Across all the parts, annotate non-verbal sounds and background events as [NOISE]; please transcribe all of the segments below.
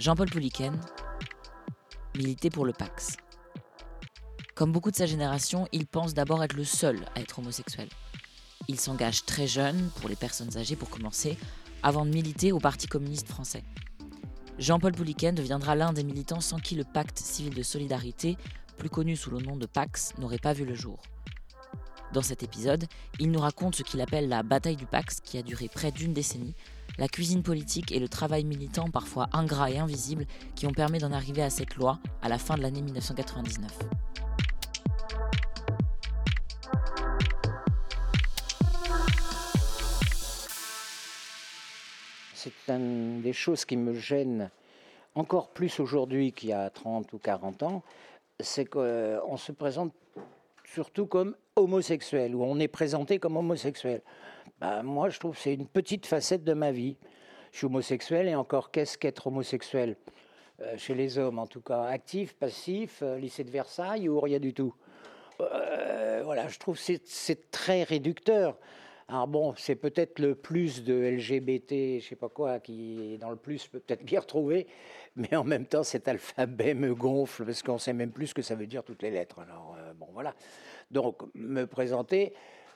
Jean-Paul Pouliken militait pour le Pax. Comme beaucoup de sa génération, il pense d'abord être le seul à être homosexuel. Il s'engage très jeune, pour les personnes âgées pour commencer, avant de militer au Parti communiste français. Jean-Paul Pouliken deviendra l'un des militants sans qui le pacte civil de solidarité, plus connu sous le nom de Pax, n'aurait pas vu le jour. Dans cet épisode, il nous raconte ce qu'il appelle la bataille du Pax, qui a duré près d'une décennie, la cuisine politique et le travail militant parfois ingrat et invisible qui ont permis d'en arriver à cette loi à la fin de l'année 1999. C'est une des choses qui me gêne encore plus aujourd'hui qu'il y a 30 ou 40 ans, c'est qu'on se présente surtout comme homosexuel, ou on est présenté comme homosexuel. Bah, moi, je trouve que c'est une petite facette de ma vie. Je suis homosexuel, et encore, qu'est-ce qu'être homosexuel? Euh, Chez les hommes, en tout cas, actif, passif, euh, lycée de Versailles, ou rien du tout? Euh, Voilà, je trouve que c'est très réducteur. Alors bon, c'est peut-être le plus de LGBT, je sais pas quoi, qui dans le plus peut peut-être bien retrouver, mais en même temps cet alphabet me gonfle parce qu'on sait même plus ce que ça veut dire toutes les lettres. Alors bon voilà. Donc me présenter,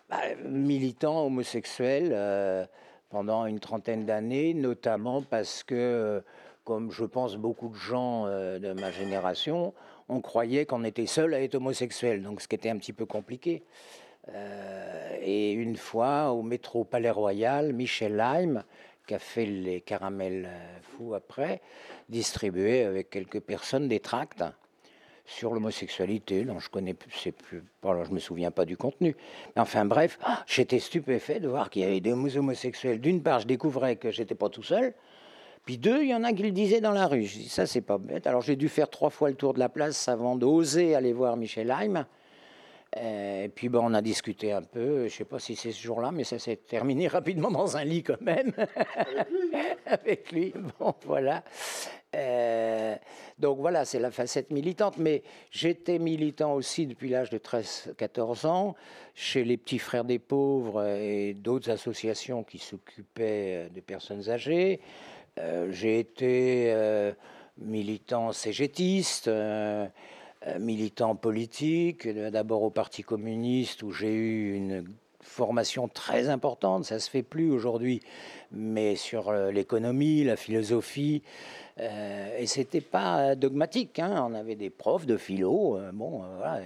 bah, militant homosexuel euh, pendant une trentaine d'années, notamment parce que, euh, comme je pense beaucoup de gens euh, de ma génération, on croyait qu'on était seul à être homosexuel, donc ce qui était un petit peu compliqué. et une fois, au métro Palais Royal, Michel Heim, qui a fait les caramels fous après, distribuait avec quelques personnes des tracts sur l'homosexualité. Non, je connais, plus, je me souviens pas du contenu. Enfin bref, ah, j'étais stupéfait de voir qu'il y avait des homosexuels. D'une part, je découvrais que j'étais pas tout seul. Puis deux, il y en a qui le disaient dans la rue. Je dis ça, c'est pas bête. Alors j'ai dû faire trois fois le tour de la place avant d'oser aller voir Michel Heim. Et puis bon, on a discuté un peu. Je sais pas si c'est ce jour-là, mais ça s'est terminé [LAUGHS] rapidement dans un lit quand même. [LAUGHS] Avec lui? Bon, voilà. Euh, donc voilà, c'est la facette militante. Mais j'étais militant aussi depuis l'âge de 13-14 ans chez les petits frères des pauvres et d'autres associations qui s'occupaient des personnes âgées. Euh, j'ai été euh, militant cégétiste, militant politique, d'abord au Parti communiste où j'ai eu une formation très importante, ça se fait plus aujourd'hui, mais sur l'économie, la philosophie, euh, et c'était pas dogmatique. Hein. On avait des profs de philo, euh, bon, euh,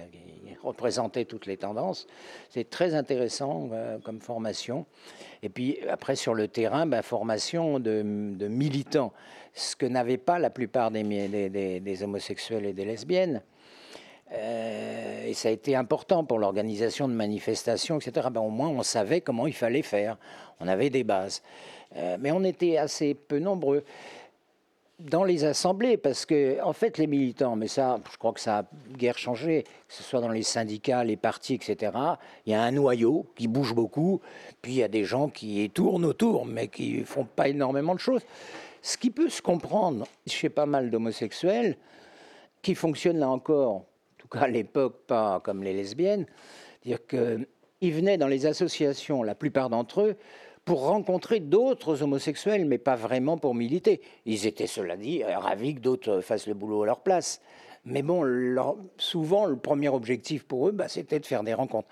[LAUGHS] représentaient toutes les tendances. C'est très intéressant comme formation. Et puis après sur le terrain, ben, formation de, militants, ce que n'avaient pas la plupart des, des, homosexuels et des lesbiennes. Et ça a été important pour l'organisation de manifestations, etc. Ben, au moins, on savait comment il fallait faire. On avait des bases. mais on était assez peu nombreux dans les assemblées, parce que en fait les militants, mais ça, je crois que ça a guère changé, que ce soit dans les syndicats, les partis, etc. Il y a un noyau qui bouge beaucoup, puis il y a des gens qui tournent autour, mais qui font pas énormément de choses. Ce qui peut se comprendre chez pas mal d'homosexuels, qui fonctionnent là encore, à l'époque pas comme les lesbiennes, dire qu'ils venaient dans les associations, la plupart d'entre eux, pour rencontrer d'autres homosexuels, mais pas vraiment pour militer. Ils étaient, cela dit, ravis que d'autres fassent le boulot à leur place. Mais bon, souvent, le premier objectif pour eux, bah, c'était de faire des rencontres.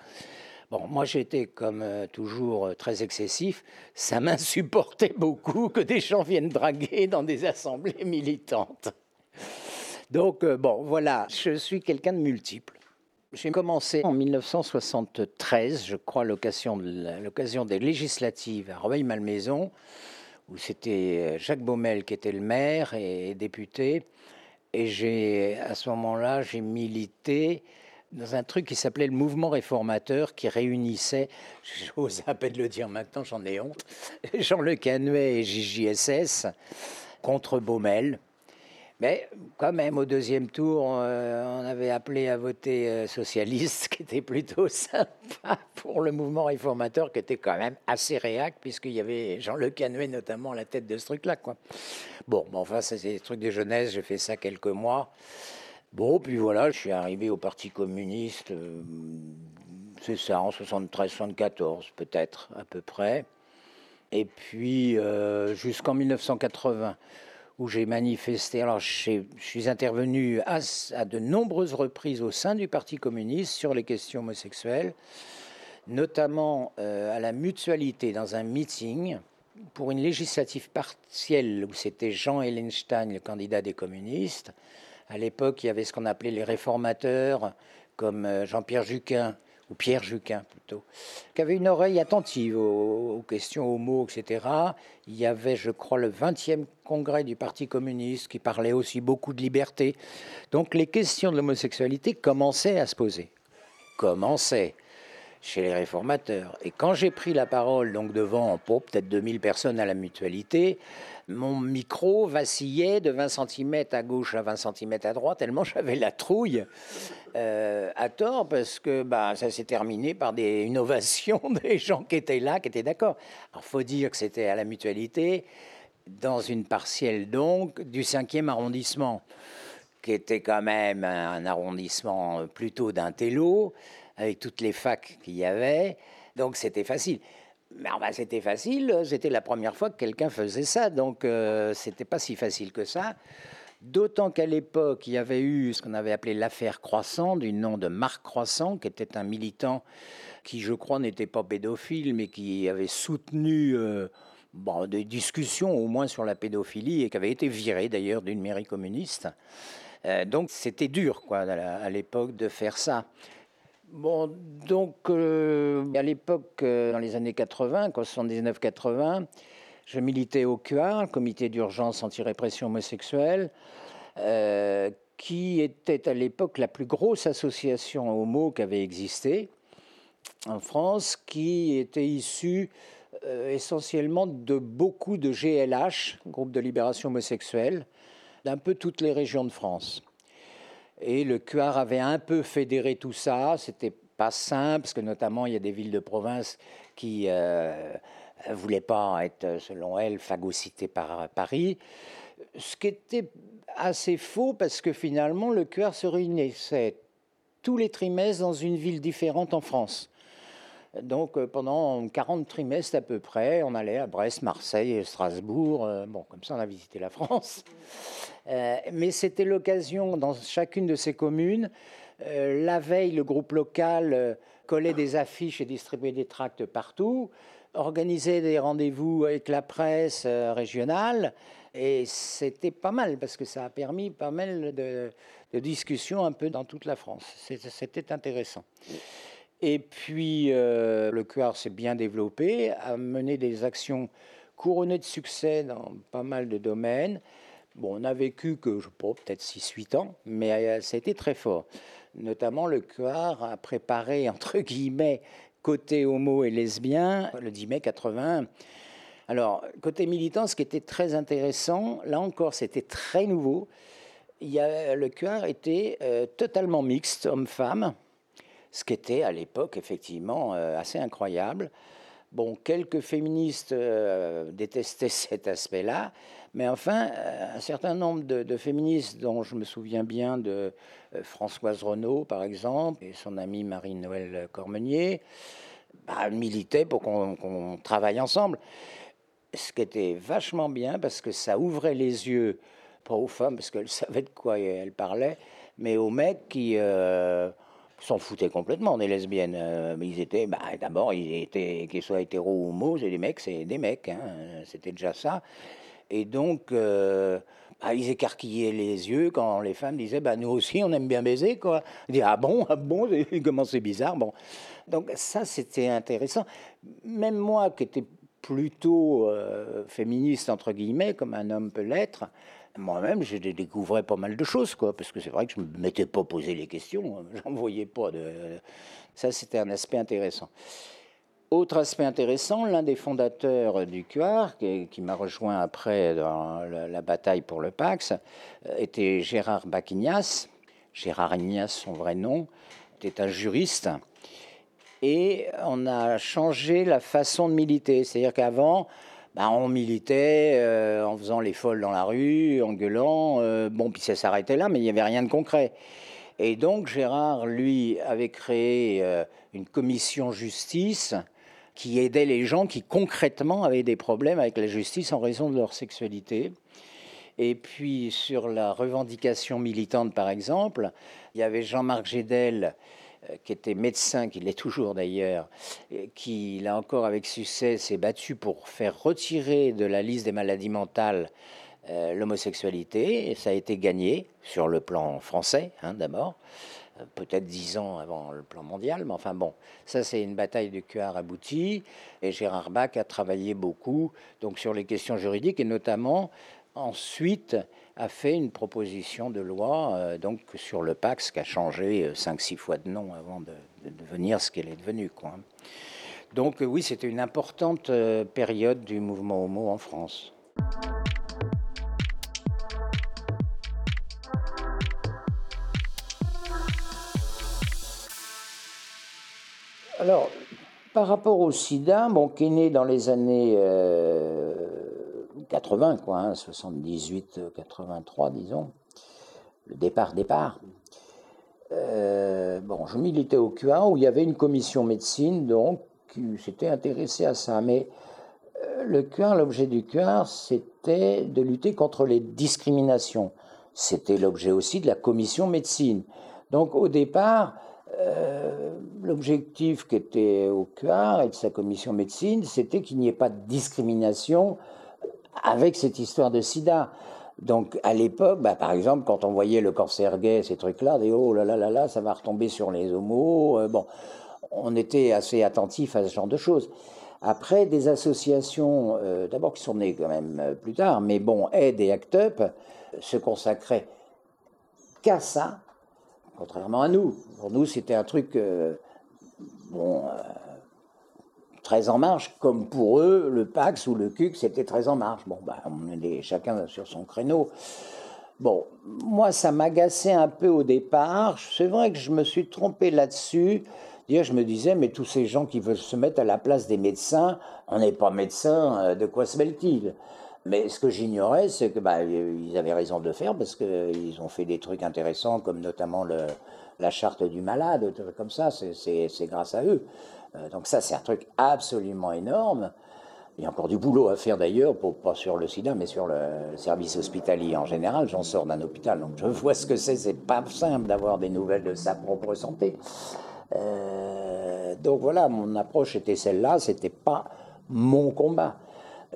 Bon, moi j'étais comme euh, toujours euh, très excessif. Ça [LAUGHS] m'insupportait beaucoup que des gens viennent draguer dans des assemblées militantes. Donc, euh, bon, voilà, je suis quelqu'un de multiple. J'ai commencé en 1973, je crois, l'occasion des législatives à Rueil-Malmaison, où c'était euh, Jacques Baumel qui était le maire et député. Et j'ai, à ce moment-là, j'ai milité dans un truc qui s'appelait le mouvement réformateur qui réunissait, [LAUGHS] j'ose à peine le dire maintenant, j'en ai honte, [LAUGHS] Jean Le Canuet et JJSS contre Baumel. Mais quand même, au deuxième tour, euh, on avait appelé à voter euh, socialiste, [LAUGHS] ce qui était plutôt [LAUGHS] sympa pour le mouvement réformateur, qui était quand même assez réac, puisqu'il y avait Jean-Luc Canuet notamment à la tête de ce truc-là. Quoi. Bon, bon, enfin, c'est des trucs de jeunesse, j'ai fait ça quelques mois. Bon, puis voilà, je suis arrivé au Parti communiste, euh, c'est ça, en 73-74 peut-être, à peu près. Et puis jusqu'en 1980 où j'ai manifesté. Alors, je suis intervenu à, de nombreuses reprises au sein du Parti communiste sur les questions homosexuelles, notamment euh, à la mutualité dans un meeting pour une législative partielle où c'était Jean Hellenstein, le candidat des communistes. À l'époque, il y avait ce qu'on appelait les réformateurs, comme euh, Jean-Pierre Juquin, ou Pierre Juquin plutôt, qui avait une oreille attentive aux, questions homo, etc. Il y avait, je crois, le 20e congrès du Parti communiste qui parlait aussi beaucoup de liberté. Donc les questions de l'homosexualité commençaient à se poser. Commençaient chez les réformateurs. Et quand j'ai pris la parole, donc devant peut-être 2000 personnes à la mutualité, mon micro vacillait de 20 cm à gauche à 20 cm à droite, tellement [LAUGHS] j'avais la trouille. Euh, à tort, parce que bah, ça s'est terminé par des, innovations [LAUGHS] des gens qui étaient là, qui étaient d'accord. Alors, faut dire que c'était à la mutualité, dans une partielle donc du 5e arrondissement, qui était quand même un arrondissement plutôt d'un télo, avec toutes les facs qu'il y avait. Donc, c'était facile. C'était facile, c'était la première fois que quelqu'un faisait ça, donc euh, c'était pas si facile que ça. D'autant qu'à l'époque, il y avait eu ce qu'on avait appelé l'affaire Croissant, du nom de Marc Croissant, qui était un militant qui, je crois, n'était pas pédophile, mais qui avait soutenu euh, des discussions au moins sur la pédophilie et qui avait été viré d'ailleurs d'une mairie communiste. Euh, donc c'était dur quoi, à l'époque de faire ça. Bon, donc euh, à l'époque, dans les années 80, 79-80, je militais au CUAR, le comité d'urgence anti-répression homosexuelle, euh, qui était à l'époque la plus grosse association homo qui avait existé en France, qui était issue euh, essentiellement de beaucoup de GLH, groupe de libération homosexuelle, d'un peu toutes les régions de France. Et le CUAR avait un peu fédéré tout ça. C'était pas simple, parce que notamment il y a des villes de province qui euh, ne voulait pas être, selon elle, phagocytée par Paris. Ce qui était assez faux parce que finalement, le cœur se réunissait tous les trimestres dans une ville différente en France. Donc euh, pendant 40 trimestres à peu près, on allait à Brest, Marseille, Strasbourg. Euh, bon, comme ça, on a visité la France. Euh, mais c'était l'occasion dans chacune de ces communes. la veille, le groupe local collait des affiches et distribuait des tracts partout organiser des rendez-vous avec la presse régionale. Et c'était pas mal parce que ça a permis pas mal de, discussions un peu dans toute la France. C'était intéressant. Et puis, euh, le QR s'est bien développé, a mené des actions couronnées de succès dans pas mal de domaines. Bon, on a vécu que, je pas, peut-être 6-8 ans, mais euh, ça a été très fort. Notamment, le QR a préparé, [LAUGHS] entre guillemets, côté homo et lesbien, le 10 mai 80. Alors, côté militant, ce qui était très intéressant, là encore, c'était très nouveau. Il y a, le cœur était euh, totalement mixte, homme-femme, ce qui était à l'époque effectivement euh, assez incroyable. Bon, quelques féministes euh, détestaient [LAUGHS] cet aspect-là, mais enfin, un certain nombre de, féministes, dont je me souviens bien de Françoise Renaud, par exemple, et son amie Marie-Noël Cormenier, bah, militaient pour qu'on travaille ensemble. Ce qui était vachement bien parce que ça ouvrait les yeux, pas aux femmes parce qu'elles [LAUGHS] savaient de quoi elles parlaient, mais aux mecs qui euh, s'en foutaient complètement des lesbiennes. Euh, ils étaient, bah, d'abord, ils étaient, qu'ils soient hétéros ou homo, c'est des mecs, c'est des mecs, hein, c'était déjà ça. Et donc, euh, bah, ils écarquillaient les yeux quand les femmes disaient bah, Nous aussi, on aime bien baiser. Quoi. Ils disaient Ah bon, ah bon, [LAUGHS] comment c'est bizarre. Bon. Donc, ça, c'était intéressant. Même moi, qui étais plutôt euh, féministe, entre guillemets, comme un homme peut l'être, moi-même, je découvrais pas mal de choses, quoi, parce que c'est vrai que je ne m'étais pas posé les questions, [LAUGHS] j'en voyais pas. De... Ça, c'était un aspect intéressant. Autre aspect intéressant, l'un des fondateurs du CUAR, qui, m'a rejoint après dans la, bataille pour le Pax, euh, était Gérard Bacignas. Gérard Ignace, son vrai nom, était un juriste. Et on a changé la façon de militer. C'est-à-dire qu'avant, ben, on militait euh, en faisant les folles dans la rue, en gueulant. Euh, bon, puis ça s'arrêtait là, mais il n'y avait rien de concret. Et donc Gérard, lui, avait créé une commission justice qui aidait les gens qui concrètement avaient des problèmes avec la justice en raison de leur sexualité. Et puis sur la revendication militante, par exemple, il y avait Jean-Marc Gédel, euh, qui était médecin, qui l'est toujours d'ailleurs, qui, là encore avec succès, s'est battu pour faire retirer de la liste des maladies mentales euh, l'homosexualité, ça a été gagné sur le plan français, hein, d'abord, euh, peut-être dix ans avant le plan mondial, mais enfin bon, ça c'est une bataille de cuir aboutie, et Gérard Bach a travaillé beaucoup donc sur les questions juridiques, et notamment ensuite a fait une proposition de loi euh, donc sur le Pax qui a changé cinq six fois de nom avant de, devenir ce qu'elle est devenue quoi. Donc oui, c'était une importante période du mouvement homo en France. Alors, par rapport au sida, bon, qui est né dans les années 80, euh, quoi, 78, hein, 83, disons, le départ, départ. Euh, bon, je militais au QA où il y avait une commission médecine, donc, qui s'était intéressée à ça. Mais euh, le QA, l'objet du QA, c'était de lutter contre les discriminations. C'était l'objet aussi de la commission médecine. Donc, au départ, euh, l'objectif qui était au cœur et de sa commission médecine, c'était qu'il n'y ait pas de discrimination avec cette histoire de sida. Donc à l'époque, bah, par exemple, quand on voyait le cancer gay, ces trucs-là, des oh là là là là, ça va retomber sur les homos. Euh, bon, on était assez attentif à ce genre de choses. Après, des associations, euh, d'abord qui sont nées quand même plus tard, mais bon, Aide et Act Up se consacraient qu'à ça, contrairement à nous. Pour nous, c'était un truc euh, bon, euh, très en marche, comme pour eux, le Pax ou le CUC, c'était très en marche. Bon, bah, on est chacun sur son créneau. Bon, moi, ça m'agaçait un peu au départ. C'est vrai que je me suis trompé là-dessus. Je me disais, mais tous ces gens qui veulent se mettre à la place des médecins, on n'est pas médecin, euh, de quoi se mêlent-ils mais ce que j'ignorais, c'est que bah, ils avaient raison de faire parce qu'ils ont fait des trucs intéressants, comme notamment la charte du malade, comme ça, c'est grâce à eux. Euh, donc ça, c'est un truc absolument énorme. Il y a encore du boulot à faire d'ailleurs, pas sur le sida, mais sur le service hospitalier en général. J'en sors d'un hôpital, donc je vois ce que c'est. C'est pas simple d'avoir des nouvelles de sa propre santé. Euh, donc voilà, mon approche était celle-là. C'était pas mon combat.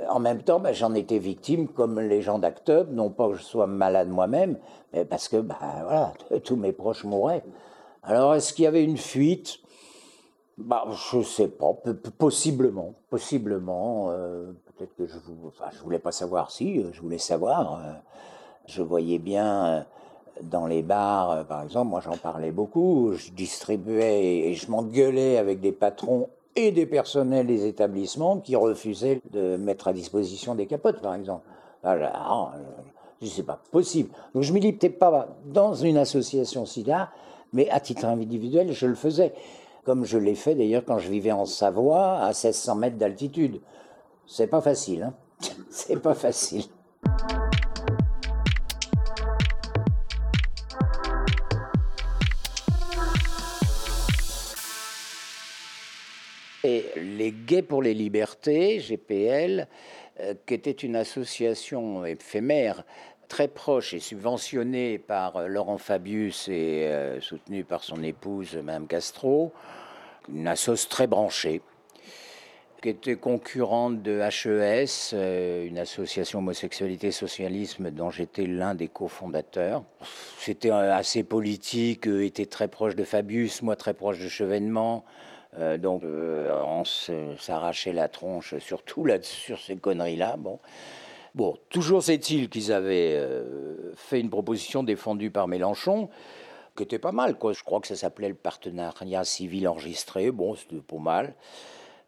En même temps, ben, j'en étais victime, comme les gens d'Actub, non pas que je sois malade moi-même, mais parce que ben, voilà, [LAUGHS] tous mes proches mouraient. Alors, est-ce qu'il y avait une fuite? Bah, Je ne sais pas, possiblement. Possiblement. Euh, peut-être que je ne enfin, voulais pas savoir si, euh, je voulais savoir. Euh, je voyais bien dans les bars, par exemple, moi j'en parlais beaucoup, je distribuais et je m'engueulais avec des patrons et des personnels des établissements qui refusaient de mettre à disposition des capotes, par exemple. Alors, je sais pas possible. Donc je militais pas dans une association SIDA, mais à titre individuel, je le faisais. Comme je l'ai fait d'ailleurs quand je vivais en Savoie, à 1600 mètres d'altitude. C'est pas facile, hein [LAUGHS] C'est pas facile. Et les Gays pour les Libertés, GPL, euh, qui était une association éphémère très proche et subventionnée par euh, Laurent Fabius et euh, soutenue par son épouse, Mme Castro, une association très branchée, qui était concurrente de HES, une association homosexualité et socialisme dont j'étais l'un des cofondateurs. C'était assez politique, était très proche de Fabius, moi très proche de Chevènement. Euh, donc euh, on s'arrachait la tronche, surtout là, sur ces conneries-là. Bon. Bon, toujours est-il qu'ils avaient euh, fait une proposition défendue par Mélenchon, qui était pas mal, quoi. Je crois que ça s'appelait le partenariat civil enregistré. Bon, c'était pas mal.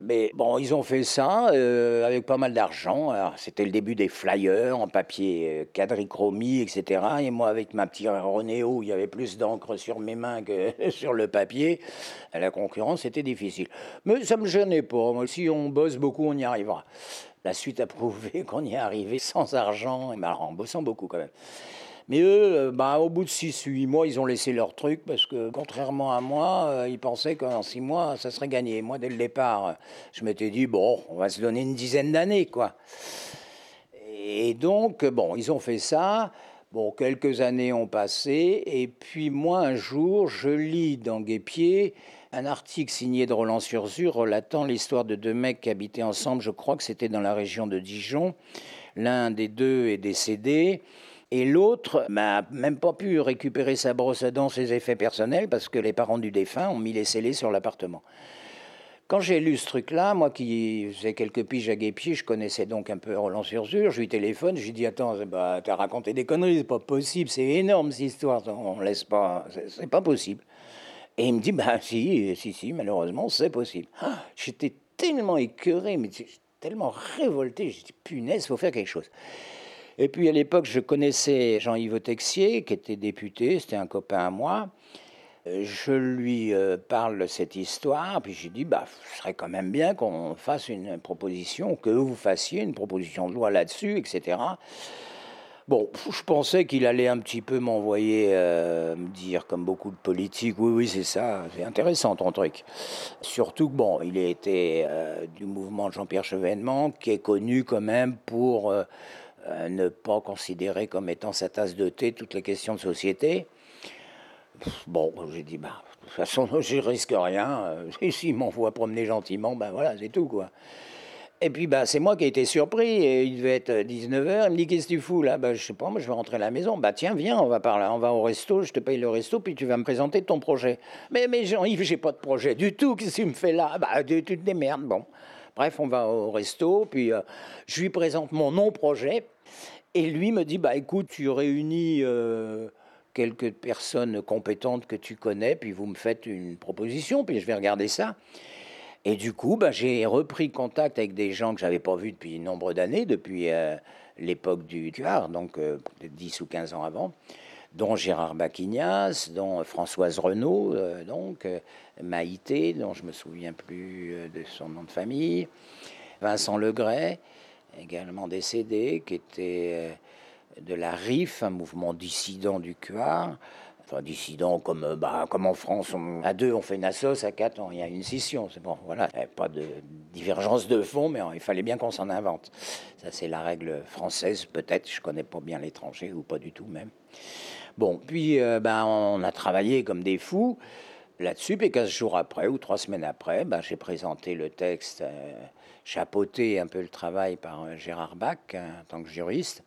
Mais bon, ils ont fait ça euh, avec pas mal d'argent. C'était le début des flyers en papier euh, quadrichromie, etc. Et moi, avec ma petite Renéo, il y avait plus d'encre sur mes mains que [LAUGHS] sur le papier. La concurrence était difficile. Mais ça me gênait pas. Si on bosse beaucoup, on y arrivera. La suite a prouvé [LAUGHS] qu'on y est arrivé sans argent, et en bossant beaucoup quand même. Mais eux, euh, bah, au bout de 6-8 mois, ils ont laissé leur truc parce que, contrairement à moi, euh, ils pensaient qu'en 6 mois, ça serait gagné. Moi, dès le départ, je m'étais dit, bon, on va se donner une dizaine d'années, quoi. Et donc, bon, ils ont fait ça. Bon, quelques années ont passé, et puis moi, un jour, je lis dans Guépier un article signé de Roland Surzur relatant l'histoire de deux mecs qui habitaient ensemble, je crois que c'était dans la région de Dijon. L'un des deux est décédé, et l'autre n'a même pas pu récupérer sa brosse à dents, ses effets personnels, parce que les parents du défunt ont mis les scellés sur l'appartement. Quand j'ai lu ce truc-là, moi qui faisais quelques piges à Guépier, je connaissais donc un peu Roland Surzur, je lui téléphone, je lui dis Attends, bah, t'as raconté des conneries, c'est pas possible, c'est énorme cette histoire, on laisse pas, c'est pas possible. Et il me dit Bah, si, si, si, malheureusement, c'est possible. Ah, j'étais tellement écœuré, mais tellement révolté, j'ai dit Punaise, faut faire quelque chose. Et puis à l'époque, je connaissais Jean-Yves Texier, qui était député, c'était un copain à moi je lui euh, parle de cette histoire, puis j'ai dit, bah, ce serait quand même bien qu'on fasse une proposition, que vous fassiez une proposition de loi là-dessus, etc. Bon, je pensais qu'il allait un petit peu m'envoyer euh, me dire, comme beaucoup de politiques, oui, oui, c'est ça, c'est intéressant ton truc. Surtout que, bon, il été euh, du mouvement de Jean-Pierre Chevènement, qui est connu quand même pour ne pas considérer comme étant sa tasse de thé toutes les questions de société. Bon, j'ai dit, bah, de toute façon, [LAUGHS] je risque rien. Et s'il m'envoie promener gentiment, ben voilà, c'est tout, quoi. Et puis, bah, c'est moi qui ai été surpris. Et il devait être 19h. Il me dit, qu'est-ce que tu fous là? Bah, Je sais pas, moi, je vais rentrer à la maison. Bah, tiens, viens, on va parler. On va au resto, je te paye le resto, puis tu vas me présenter ton projet. Mais, mais Jean-Yves, j'ai pas de projet du tout. Qu'est-ce que tu me fais là? Bah, tu, te démerdes. Bon. Bref, on va au resto, puis euh, je lui présente mon non-projet. Et lui me dit, bah, écoute, tu réunis. Euh, quelques personnes compétentes que tu connais, puis vous me faites une proposition, puis je vais regarder ça. Et du coup, bah, j'ai repris contact avec des gens que j'avais pas vus depuis nombre d'années, depuis euh, l'époque du QR, donc 10 euh, ou 15 ans avant, dont Gérard Baquignas, dont Françoise Renaud, euh, donc Maïté, dont je me souviens plus de son nom de famille, Vincent Legray, également décédé, qui était de la RIF, un mouvement dissident du QR. Enfin, dissident comme, euh, bah, comme en France, à deux on fait une assoce, à quatre il y a une scission. C'est bon, voilà, pas de divergence de fond, mais il fallait bien qu'on s'en invente. Ça, c'est la règle française, peut-être. Je connais pas bien l'étranger, ou pas du tout même. Bon, puis euh, ben, on a travaillé comme des fous là-dessus, et 15 jours après, ou trois semaines après, ben, j'ai présenté le texte, euh, chapeauté un peu le travail par Gérard Bach, en tant que juriste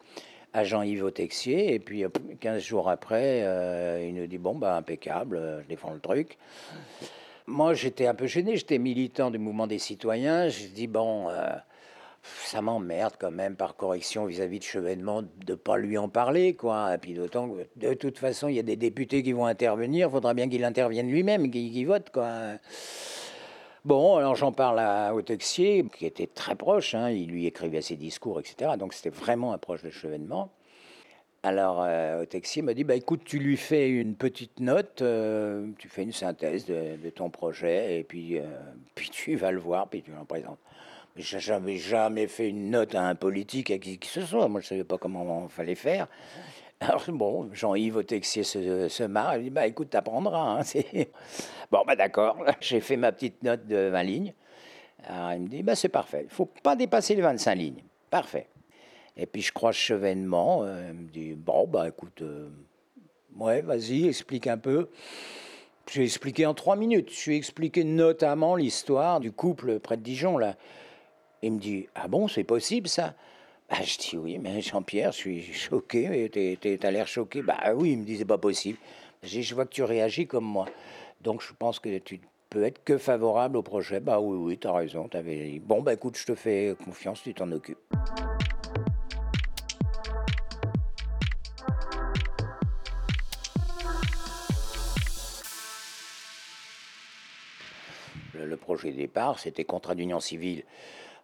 à Jean-Yves Texier. Et puis, 15 jours après, euh, il nous dit Bon, bah, impeccable, euh, je défends le truc. Moi, j'étais un peu gêné, j'étais militant du mouvement des citoyens. Je dis Bon, euh, ça m'emmerde quand même, par correction vis-à-vis de Chevènement, de ne pas lui en parler, quoi. Et puis d'autant que, de toute façon, il y a des députés qui vont intervenir, il faudra bien qu'il intervienne lui-même, qu'il vote, quoi. Bon, alors j'en parle à, au qui était très proche, hein, il lui écrivait ses discours, etc. Donc c'était vraiment un proche de. Alors euh, au m'a dit, bah, écoute, tu lui fais une petite note, euh, tu fais une synthèse de, ton projet, et puis, euh, puis tu vas le voir, puis tu l'en présentes. Mais j'ai jamais, jamais fait une note à un politique, à qui que ce soit. Moi, je ne savais pas comment on fallait faire. Alors, bon, Jean-Yves Texier se, se marre. Il dit Bah, écoute, t'apprendras. Hein, [LAUGHS] bon, bah, d'accord. [LAUGHS] J'ai fait ma petite note de 20 lignes. Alors, il me dit bah, C'est parfait. Il ne faut pas dépasser les 25 lignes. Parfait. Et puis, je crois chevènement. Euh, il me dit Bon, bah, écoute, euh, ouais, vas-y, explique un peu. J'ai expliqué en trois minutes. Je lui ai expliqué notamment l'histoire du couple près de Dijon. Là. Il me dit Ah bon, c'est possible ça? Bah, je dis oui, mais Jean-Pierre, je suis choqué. Tu as l'air choqué. Bah oui, il me disait pas possible. Je vois que tu réagis comme moi. Donc je pense que tu peux être que favorable au projet. Bah oui, oui, tu as raison. Avais dit. Bon, bah écoute, je te fais confiance, tu t'en occupes. Le, projet départ, c'était contrat d'union civile.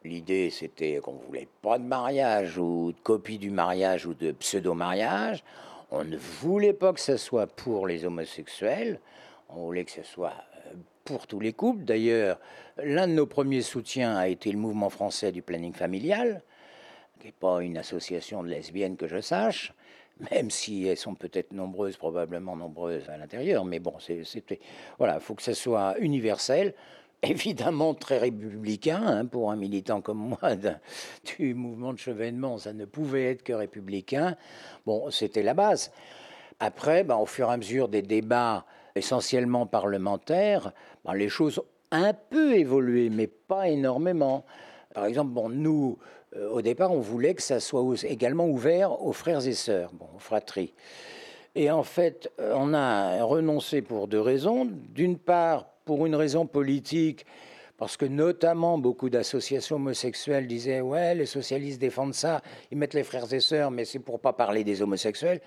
L'idée, c'était qu'on ne voulait pas de mariage ou de copie du mariage ou de pseudo-mariage. On ne voulait pas que ce soit pour les homosexuels. On voulait que ce soit euh, pour tous les couples. D'ailleurs, l'un de nos premiers soutiens a été le mouvement français du planning familial, qui n'est pas une association de lesbiennes que je sache, [LAUGHS] même si elles sont peut-être nombreuses, probablement nombreuses à l'intérieur. Mais bon, c'était voilà, il faut que ce soit universel [LAUGHS] évidemment très républicain. Hein, pour un militant comme moi [LAUGHS] du mouvement de chevènement, ça ne pouvait être que républicain. Bon, c'était la base. Après, ben, au fur et à mesure des débats essentiellement parlementaires, ben, les choses ont un peu évolué, mais pas énormément. Par exemple, bon, nous, euh, au départ, on voulait que ça soit également ouvert aux frères et sœurs, bon, aux fratries. Et en fait, euh, on a renoncé pour deux raisons. D'une part, pour une raison politique, parce que notamment beaucoup d'associations homosexuelles disaient ouais les socialistes défendent ça, ils mettent les frères et sœurs, mais c'est pour pas parler des homosexuels,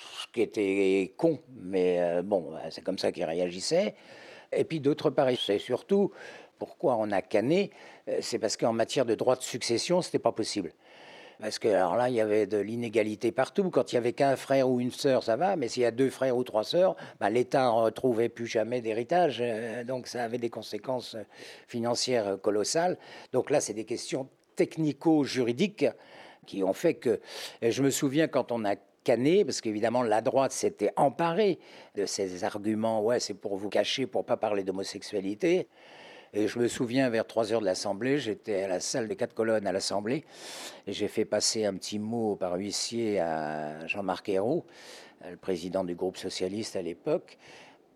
ce qui était con, mais euh, bon c'est comme ça qu'ils réagissaient. Et puis d'autre part, c'est surtout pourquoi on a canné, euh, c'est parce qu'en matière de droit de succession, c'était pas possible. Parce que alors là, il y avait de l'inégalité partout. Quand il y avait qu'un frère ou une sœur, ça va, mais s'il y a deux frères ou trois sœurs, bah, l'État ne retrouvait plus jamais d'héritage. Euh, donc ça avait des conséquences financières colossales. Donc là, c'est des questions technico-juridiques qui ont fait que. Je me souviens quand on a parce qu'évidemment la droite s'était emparée de ces arguments, ouais, c'est pour vous cacher, pour pas parler d'homosexualité. Et je me souviens, vers 3 heures de l'Assemblée, j'étais à la salle des quatre colonnes à l'Assemblée, et j'ai fait passer un petit mot par huissier à Jean-Marc Ayrault, le président du groupe socialiste à l'époque,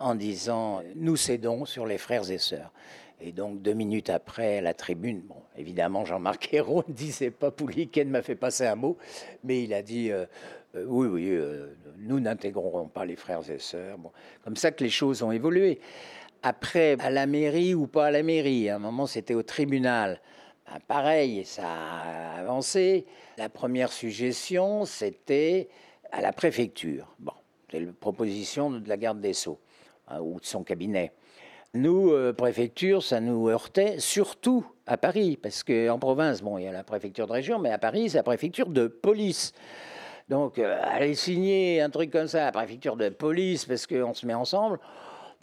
en disant Nous cédons sur les frères et sœurs. Et donc, deux minutes après, la tribune, bon, évidemment, Jean-Marc Ayrault [LAUGHS] ne disait pas Pouliken m'a fait passer un mot, mais il a dit euh, euh, Oui, oui, euh, nous n'intégrerons pas les frères et sœurs. Bon, comme ça que les choses ont évolué. Après, à la mairie ou pas à la mairie, à un moment c'était au tribunal. Ben, pareil, ça a avancé. La première suggestion, c'était à la préfecture. Bon, c'est la proposition de la garde des Sceaux hein, ou de son cabinet. Nous, euh, préfecture, ça nous heurtait, surtout à Paris, parce qu'en province, bon, il y a la préfecture de région, mais à Paris, c'est la préfecture de police. Donc, euh, aller signer un truc comme ça à la préfecture de police, parce qu'on se met ensemble,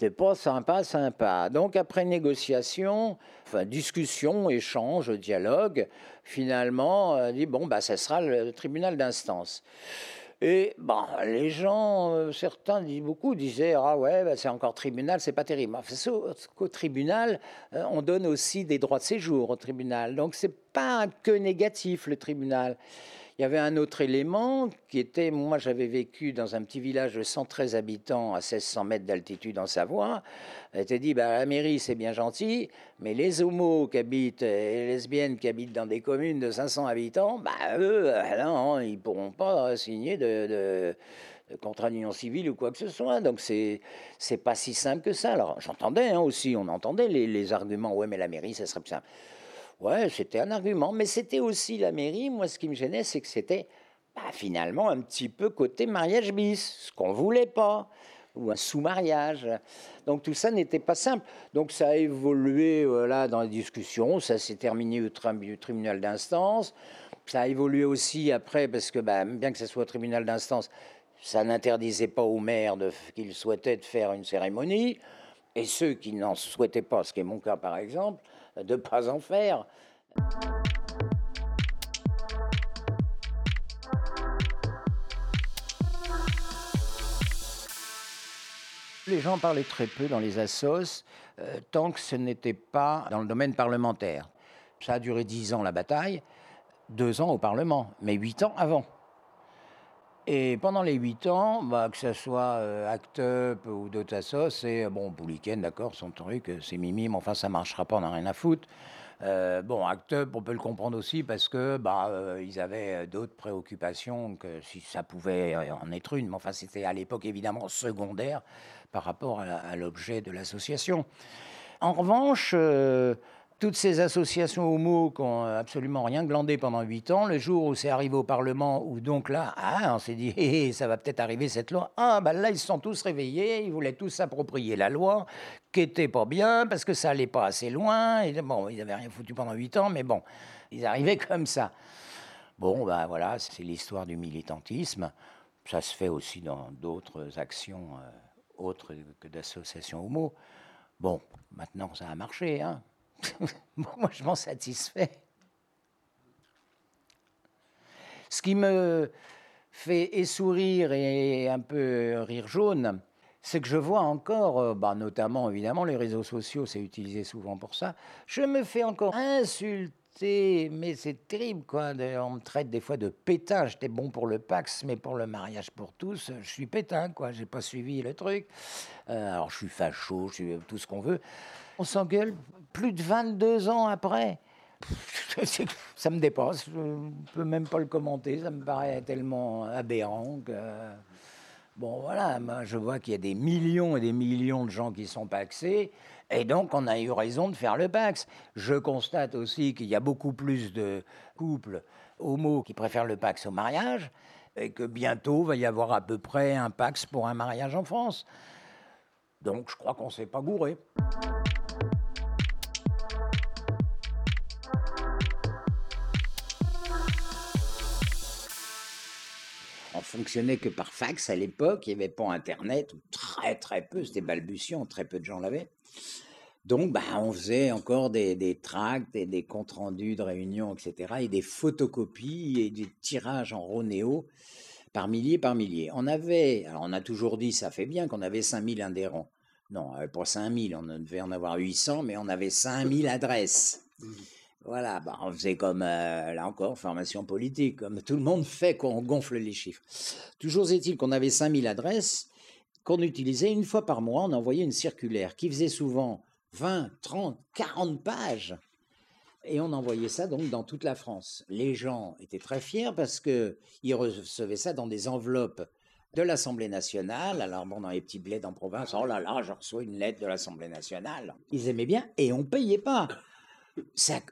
c'était pas sympa, sympa. Donc après négociation, enfin discussion, échange, dialogue, finalement, euh, dit bon bah ça sera le tribunal d'instance. Et bon, les gens, euh, certains disent beaucoup, disaient ah ouais, bah, c'est encore tribunal, c'est pas terrible. Enfin, qu'au tribunal, euh, on donne aussi des droits de séjour au tribunal, donc c'est pas que négatif le tribunal. Il y avait un autre élément qui était, moi j'avais vécu dans un petit village de 113 habitants à 1600 mètres d'altitude en Savoie. était dit, bah, la mairie c'est bien gentil, mais les homos qui habitent, et les lesbiennes qui habitent dans des communes de 500 habitants, bah, eux, non, ils ne pourront pas signer de, de contrat d'union civile ou quoi que ce soit. Donc c'est c'est pas si simple que ça. Alors j'entendais hein, aussi, on entendait les, les, arguments. Ouais, mais la mairie, ça serait plus simple. Ouais, c'était un argument, mais c'était aussi la mairie. Moi, ce qui me gênait, c'est que c'était bah, finalement un petit peu côté mariage bis, ce qu'on voulait pas, ou un sous-mariage. Donc tout ça n'était pas simple. Donc ça a évolué voilà, dans les discussions, ça s'est terminé au, tribunal d'instance. Ça a évolué aussi après, parce que bah, bien que ce soit au tribunal d'instance, ça n'interdisait pas au maire qu'il souhaitait de faire une cérémonie. Et ceux qui n'en souhaitaient pas, ce qui est mon cas par exemple, de ne pas en faire. Les gens parlaient très peu dans les assos euh, tant que ce n'était pas dans le domaine parlementaire. Ça a duré dix ans la bataille, deux ans au Parlement, mais huit ans avant. Et pendant les huit ans, bah, que ce soit euh, Act Up ou d'autres assos, c'est bon, Pouliken, d'accord, son truc, euh, c'est mimi, mais enfin ça marchera pas, on n'a rien à foutre. Euh, bon, Act Up, on peut le comprendre aussi parce que bah, ils avaient d'autres préoccupations que si ça pouvait en être une, mais enfin c'était à l'époque évidemment secondaire par rapport à l'objet de l'association. En revanche, toutes ces associations homo qui ont absolument rien glandé pendant huit ans, le jour où c'est arrivé au Parlement, où donc là, ah, on s'est dit, [LAUGHS] ça va peut-être arriver cette loi. Ah, ben là, ils se sont tous réveillés, ils voulaient tous s'approprier la loi, qui était pas bien, parce que ça allait pas assez loin. Bon, ils n'avaient rien foutu pendant huit ans, mais bon, ils arrivaient [LAUGHS] comme ça. Bon, ben voilà, c'est l'histoire du militantisme. Ça se fait aussi dans d'autres actions euh, autres que d'associations homo. Bon, maintenant, ça a marché, hein [LAUGHS] moi, je m'en satisfais. Ce qui me fait sourire et un peu rire jaune, c'est que je vois encore, euh, bah, notamment évidemment les réseaux sociaux, c'est utilisé souvent pour ça, je me fais encore insulter, mais c'est terrible quoi. On me traite des fois de pétain. J'étais bon pour le Pax, mais pour le mariage pour tous, je suis pétain quoi. J'ai pas suivi le truc. Euh, alors je suis facho, je suis tout ce qu'on veut. On s'engueule plus de 22 ans après. [LAUGHS] ça me dépasse, je ne peux même pas le commenter, ça me paraît tellement aberrant que... Bon, voilà, moi, je vois qu'il y a des millions et des millions de gens qui sont paxés, et donc on a eu raison de faire le Pax. Je constate aussi qu'il y a beaucoup plus de couples homo qui préfèrent le Pax au mariage, et que bientôt va y avoir à peu près un Pax pour un mariage en France. Donc je crois qu'on ne s'est pas gouré. Fonctionnait que par fax à l'époque. Il n'y avait pas Internet, ou très très peu, c'était balbutiant, très peu de gens l'avaient. Donc, bah, on faisait encore des, des tracts et des comptes rendus de réunions, etc., et des photocopies et des tirages en ronéo par milliers, par milliers. On avait, alors on a toujours dit, ça fait bien qu'on avait 5000 adhérents. Non, euh, pas 5000, on devait en avoir 800, mais on avait 5000 adresses. Voilà, bah, on faisait comme, euh, là encore, formation politique, comme tout le monde fait quand on gonfle les chiffres. Toujours est-il qu'on avait 5000 adresses qu'on utilisait une fois par mois, on envoyait une circulaire qui faisait souvent 20, 30, 40 pages. Et on envoyait ça donc dans toute la France. Les gens étaient très fiers parce qu'ils recevaient ça dans des enveloppes de l'Assemblée nationale. Alors bon, dans les petits bleds en province, oh là là, je reçois une lettre de l'Assemblée nationale. Ils aimaient bien et on payait pas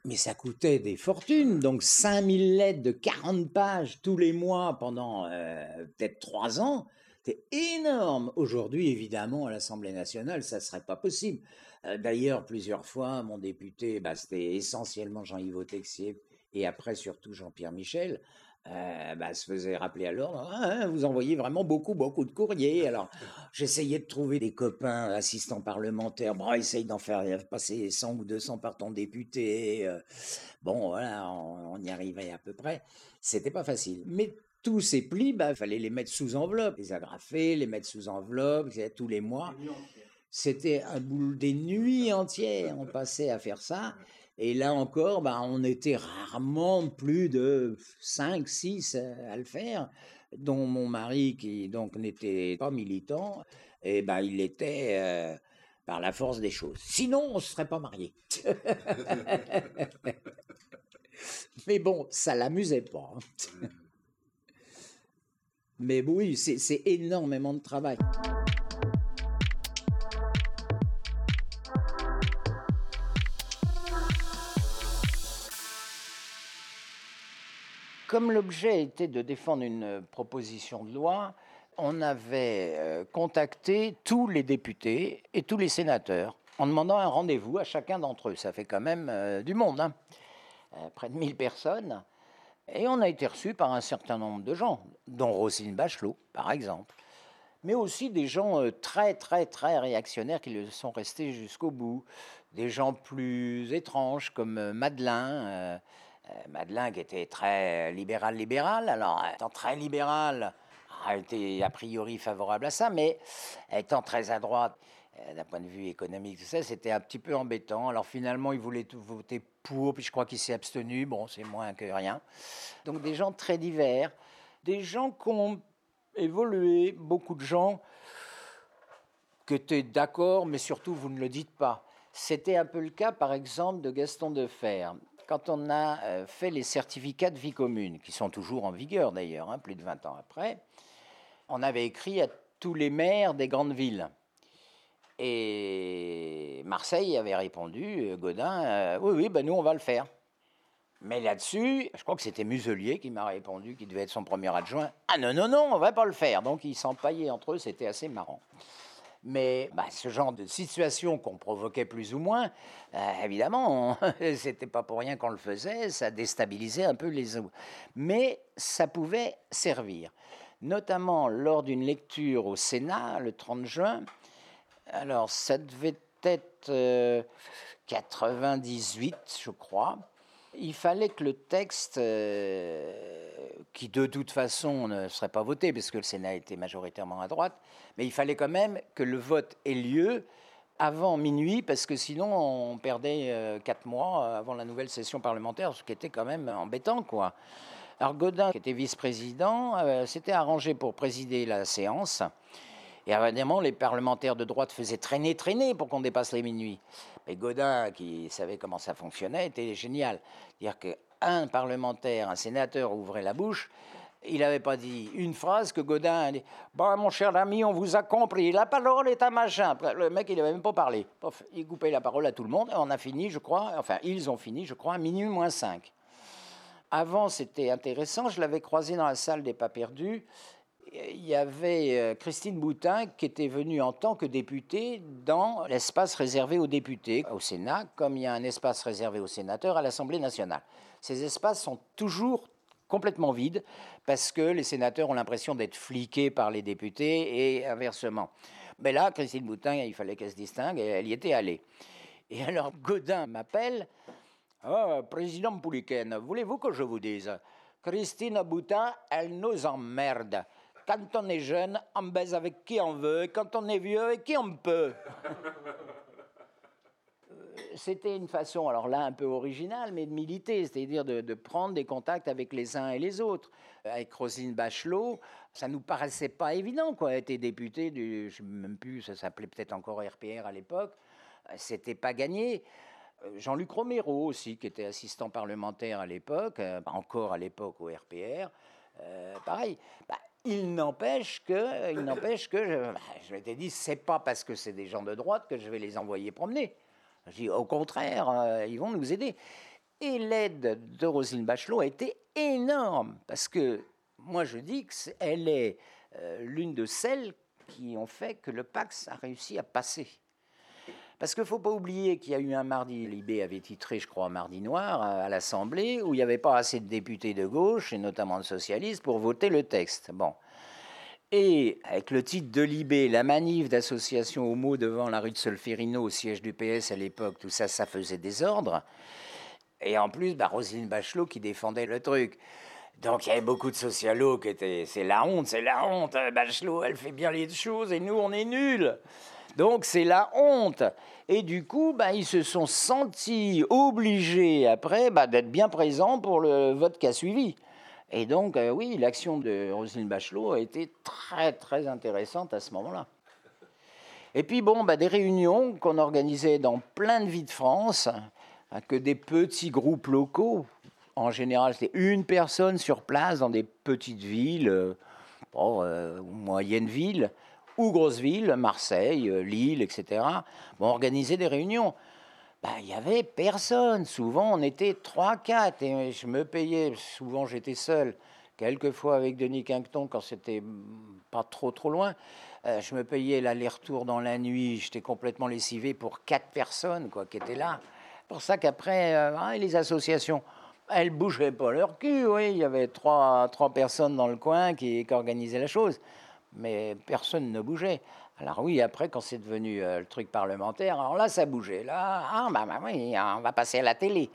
mais ça coûtait des fortunes. Donc 5000 lettres de 40 pages tous les mois pendant euh, peut-être trois ans, c'est énorme. Aujourd'hui, évidemment, à l'Assemblée nationale, ça ne serait pas possible. Euh, d'ailleurs, plusieurs fois, mon député, bah, c'était essentiellement Jean-Yves Texier et après surtout Jean-Pierre Michel, euh, bah, se faisait rappeler à l'ordre, hein, vous envoyez vraiment beaucoup, beaucoup de courriers. Alors, [LAUGHS] j'essayais de trouver des copains assistants parlementaires. Bon, essaye d'en faire passer 100 ou 200 par ton député. Euh. bon, voilà, on, y arrivait à peu près. C'était pas facile. Mais tous ces plis, il bah, fallait les mettre sous enveloppe, les agrafer, les mettre sous enveloppe, tous les mois. C'était un boule des nuits entières. On passait à faire ça. Et là encore, bah, on était rarement plus de 5, 6 à le faire, dont mon mari, qui donc n'était pas militant, et ben, il était euh, par la force des choses. Sinon, on ne se serait pas marié. [LAUGHS] Mais bon, ça l'amusait pas. Hein. Mais oui, c'est énormément de travail. Comme l'objet était de défendre une euh, proposition de loi, on avait euh, contacté tous les députés et tous les sénateurs en demandant un rendez-vous à chacun d'entre eux. Ça fait quand même euh, du monde, hein. près de 1000 personnes. Et on a été reçus par un certain nombre de gens, dont Roselyne Bachelot, par exemple. Mais aussi des gens très, très, très réactionnaires qui le sont restés jusqu'au bout. Des gens plus étranges, comme Madeleine euh, Madeleine qui était très libéral-libéral, alors étant très libéral, elle était a priori favorable à ça, mais étant très à droite, euh, d'un point de vue économique, tout ça, c'était un petit peu embêtant. Alors finalement, il voulait voter pour, puis je crois qu'il s'est abstenu. Bon, c'est moins que rien. Donc des gens très divers, des gens qui ont évolué, beaucoup de gens qui étaient d'accord, mais surtout vous ne le dites pas. C'était un peu le cas, par exemple, de Gaston Defer quand on a euh, fait les certificats de vie commune, qui sont toujours en vigueur d'ailleurs, hein, plus de 20 ans après, on avait écrit à tous les maires des grandes villes. Et Marseille avait répondu, euh, Godin, euh, oui, oui, ben nous on va le faire. Mais là-dessus, je crois que c'était Muselier qui m'a répondu, qui devait être son premier adjoint. Ah non, non, non, on va pas le faire. Donc ils s'empaillaient entre eux, c'était assez marrant. Mais bah, ce genre de situation qu'on provoquait plus ou moins, euh, évidemment, [LAUGHS] c'était pas pour rien qu'on le faisait, ça déstabilisait un peu les eaux. Mais ça pouvait servir, notamment lors d'une lecture au Sénat le 30 juin. Alors, ça devait être 98, euh, je crois. Il fallait que le texte, euh, qui de toute façon ne serait pas voté, parce que le Sénat était majoritairement à droite, mais il fallait quand même que le vote ait lieu avant minuit, parce que sinon on perdait euh, quatre mois avant la nouvelle session parlementaire, ce qui était quand même embêtant, quoi. Alors Godin, qui était vice-président, euh, s'était arrangé pour présider la séance. Et évidemment, les parlementaires de droite faisaient traîner, traîner pour qu'on dépasse les minuit. Mais Godin, qui savait comment ça fonctionnait, était génial. Dire qu'un parlementaire, un sénateur ouvrait la bouche, il n'avait pas dit une phrase que Godin dit Bon, mon cher ami, on vous a compris, la parole est un machin. Le mec, il n'avait même pas parlé. il coupait la parole à tout le monde. Et on a fini, je crois, enfin, ils ont fini, je crois, à minuit moins 5. Avant, c'était intéressant, je l'avais croisé dans la salle des Pas Perdus. Il y avait euh, Christine Boutin qui était venue en tant que députée dans l'espace réservé aux députés au Sénat, comme il y a un espace réservé aux sénateurs à l'Assemblée nationale. Ces espaces sont toujours complètement vides parce que les sénateurs ont l'impression d'être fliqués par les députés et inversement. Mais là, Christine Boutin, il fallait qu'elle se distingue et elle y était allée. Et alors Godin m'appelle Oh, président Pouliken, voulez-vous que je vous dise? Christine Boutin, elle nous emmerde. Quand on est jeune, on baise avec qui on veut, quand on est vieux, avec qui on peut. [LAUGHS] Euh, c'était une façon, alors là un peu originale, mais de militer, c'est-à-dire de, prendre des contacts avec les uns et les autres. Avec Rosine Bachelot, ça nous paraissait pas évident, quoi. Elle était députée du, je ne sais même plus, ça s'appelait peut-être encore RPR à l'époque. C'était pas gagné. Euh, Jean-Luc Romero aussi, qui était assistant parlementaire à l'époque, euh, encore à l'époque au RPR, euh, pareil. Bah, il n'empêche que, il n'empêche que, je, bah, je m'étais dit, c'est pas parce que c'est des gens de droite que je vais les envoyer promener. Je dis, au contraire, ils vont nous aider. Et l'aide de Roselyne Bachelot a été énorme, parce que moi je dis qu'elle est l'une de celles qui ont fait que le Pax a réussi à passer. Parce qu'il ne faut pas oublier qu'il y a eu un mardi, Libé avait titré, je crois, Mardi Noir à l'Assemblée, où il n'y avait pas assez de députés de gauche, et notamment de socialistes, pour voter le texte. Bon. Et avec le titre de Libé, la manif d'association homo devant la rue de Solferino, au siège du PS à l'époque, tout ça, ça faisait désordre. Et en plus, bah, Roselyne Bachelot qui défendait le truc. Donc il y avait beaucoup de socialos qui étaient c'est la honte, c'est la honte. Bachelot, elle fait bien les choses et nous, on est nuls. Donc c'est la honte. Et du coup, bah, ils se sont sentis obligés après bah, d'être bien présents pour le vote qui a suivi. Et donc, euh, oui, l'action de Roselyne Bachelot a été très, très intéressante à ce moment-là. Et puis, bon, bah, des réunions qu'on organisait dans plein de villes de France, que des petits groupes locaux. En général, c'était une personne sur place dans des petites villes, euh, euh, moyennes villes ou grosses villes, Marseille, euh, Lille, etc., vont organiser des réunions. Ben, il n'y avait personne. Souvent, on était 3-4 et je me payais. Souvent, j'étais seul. Quelquefois avec Denis Quinqueton quand c'était pas trop trop loin. Euh, je me payais l'aller-retour dans la nuit. J'étais complètement lessivé pour quatre personnes quoi, qui étaient là. pour ça qu'après, euh, hein, les associations, elles bougeaient pas leur cul. Oui, il y avait trois, trois personnes dans le coin qui, qui organisaient la chose mais personne ne bougeait. Alors oui, après, quand c'est devenu euh, le truc parlementaire, alors là, ça bougeait. Là, ah, bah, bah oui, on va passer à la télé.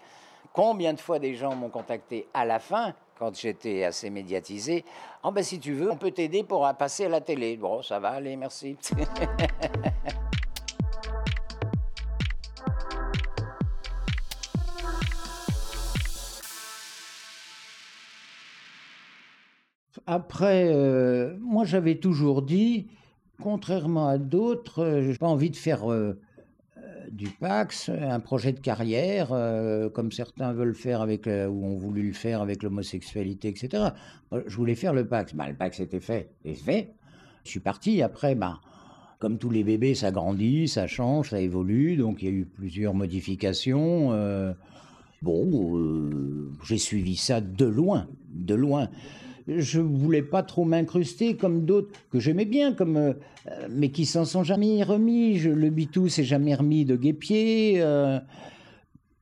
Combien de fois des gens m'ont contacté à la fin, quand j'étais assez médiatisé, oh, ben, si tu veux, on peut t'aider pour passer à la télé. Bon, ça va, allez, merci. [LAUGHS] Après, euh, moi j'avais toujours dit, contrairement à d'autres, euh, je n'ai pas envie de faire euh, du Pax un projet de carrière, comme certains veulent faire avec, ou ont voulu le faire avec l'homosexualité, etc. Je voulais faire le Pax. Bah, le Pax était fait, et fait. Je suis parti. Après, bah, comme tous les bébés, ça grandit, ça change, ça évolue. Donc il y a eu plusieurs modifications. bon, j'ai suivi ça de loin, de loin je voulais pas trop m'incruster comme d'autres que j'aimais bien, comme euh, mais qui s'en sont jamais remis. Je, le Bitou s'est jamais remis de Guépier. Euh,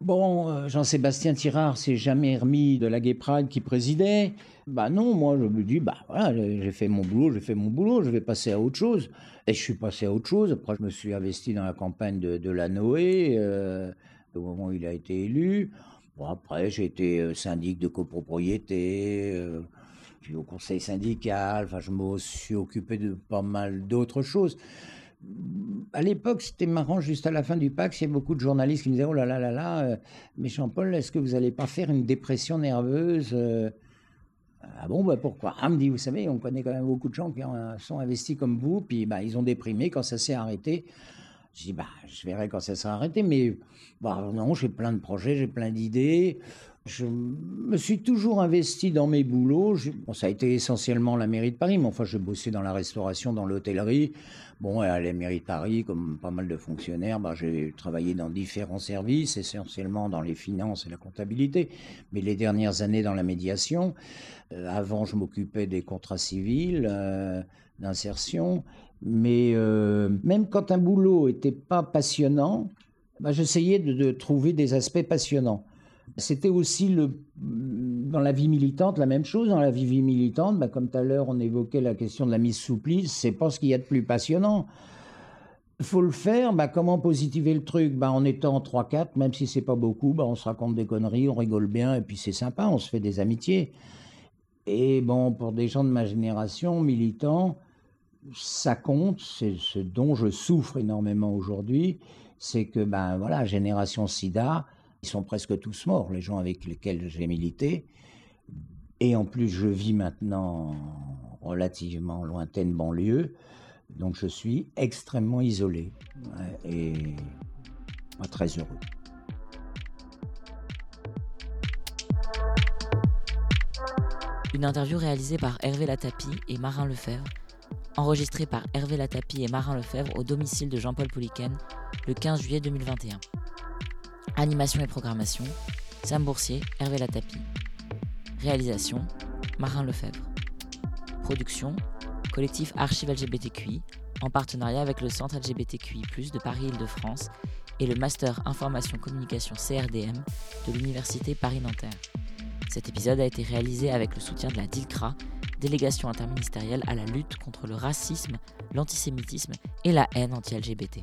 bon, euh, Jean-Sébastien Tirard s'est jamais remis de la Gay Pride qui présidait. Bah non, moi je me dis, bah voilà, j'ai fait mon boulot, j'ai fait mon boulot, je vais passer à autre chose. Et je suis passé à autre chose. Après, je me suis investi dans la campagne de, la Noé, au moment où il a été élu. Bon, après, j'ai été syndic de copropriété, puis au conseil syndical, enfin, je me suis occupé de pas mal d'autres choses. À l'époque, c'était marrant, juste à la fin du PAX, il y a beaucoup de journalistes qui me disaient Oh là là là là, euh, mais Jean-Paul, est-ce que vous n'allez pas faire une dépression nerveuse ah bon, bah pourquoi? Ah, me dit, vous savez, on connaît quand même beaucoup de gens qui sont investis comme vous, puis bah, ils ont déprimé quand ça s'est arrêté. Je dis, bah, je verrai quand ça sera arrêté, mais bah, non, j'ai plein de projets, j'ai plein d'idées. Je me suis toujours investi dans mes boulots. bon, ça a été essentiellement la mairie de Paris, mais enfin, j'ai bossé dans la restauration, dans l'hôtellerie. Bon, à la mairie de Paris, comme pas mal de fonctionnaires, bah, j'ai travaillé dans différents services, essentiellement dans les finances et la comptabilité, mais les dernières années dans la médiation. Euh, avant, je m'occupais des contrats civils, euh, d'insertion. Mais euh, même quand un boulot n'était pas passionnant, bah, j'essayais de, trouver des aspects passionnants. C'était aussi dans la vie militante la même chose. Dans la vie militante, bah, comme tout à l'heure on évoquait la question de la mise sous c'est pas ce qu'il y a de plus passionnant. Il faut le faire. Bah, comment positiver le truc? Bah, En étant 3-4, même si c'est pas beaucoup, bah, on se raconte des conneries, on rigole bien et puis c'est sympa, on se fait des amitiés. Et bon, pour des gens de ma génération, militants, ça compte, c'est ce dont je souffre énormément aujourd'hui, c'est que, ben voilà, génération sida, ils sont presque tous morts, les gens avec lesquels j'ai milité. Et en plus, je vis maintenant relativement lointaine banlieue, donc je suis extrêmement isolé et pas très heureux. Une interview réalisée par Hervé Latapi et Marin Lefebvre enregistré par Hervé Latapi et Marin Lefebvre au domicile de Jean-Paul Pouliken le 15 juillet 2021. Animation et programmation, Sam Boursier, Hervé Latapi. Réalisation, Marin Lefebvre. Production, collectif Archive LGBTQI, en partenariat avec le Centre LGBTQI, de Paris-Île-de-France et le Master Information Communication CRDM de l'Université Paris-Nanterre. Cet épisode a été réalisé avec le soutien de la DILCRA, délégation interministérielle à la lutte contre le racisme, l'antisémitisme et la haine anti-LGBT.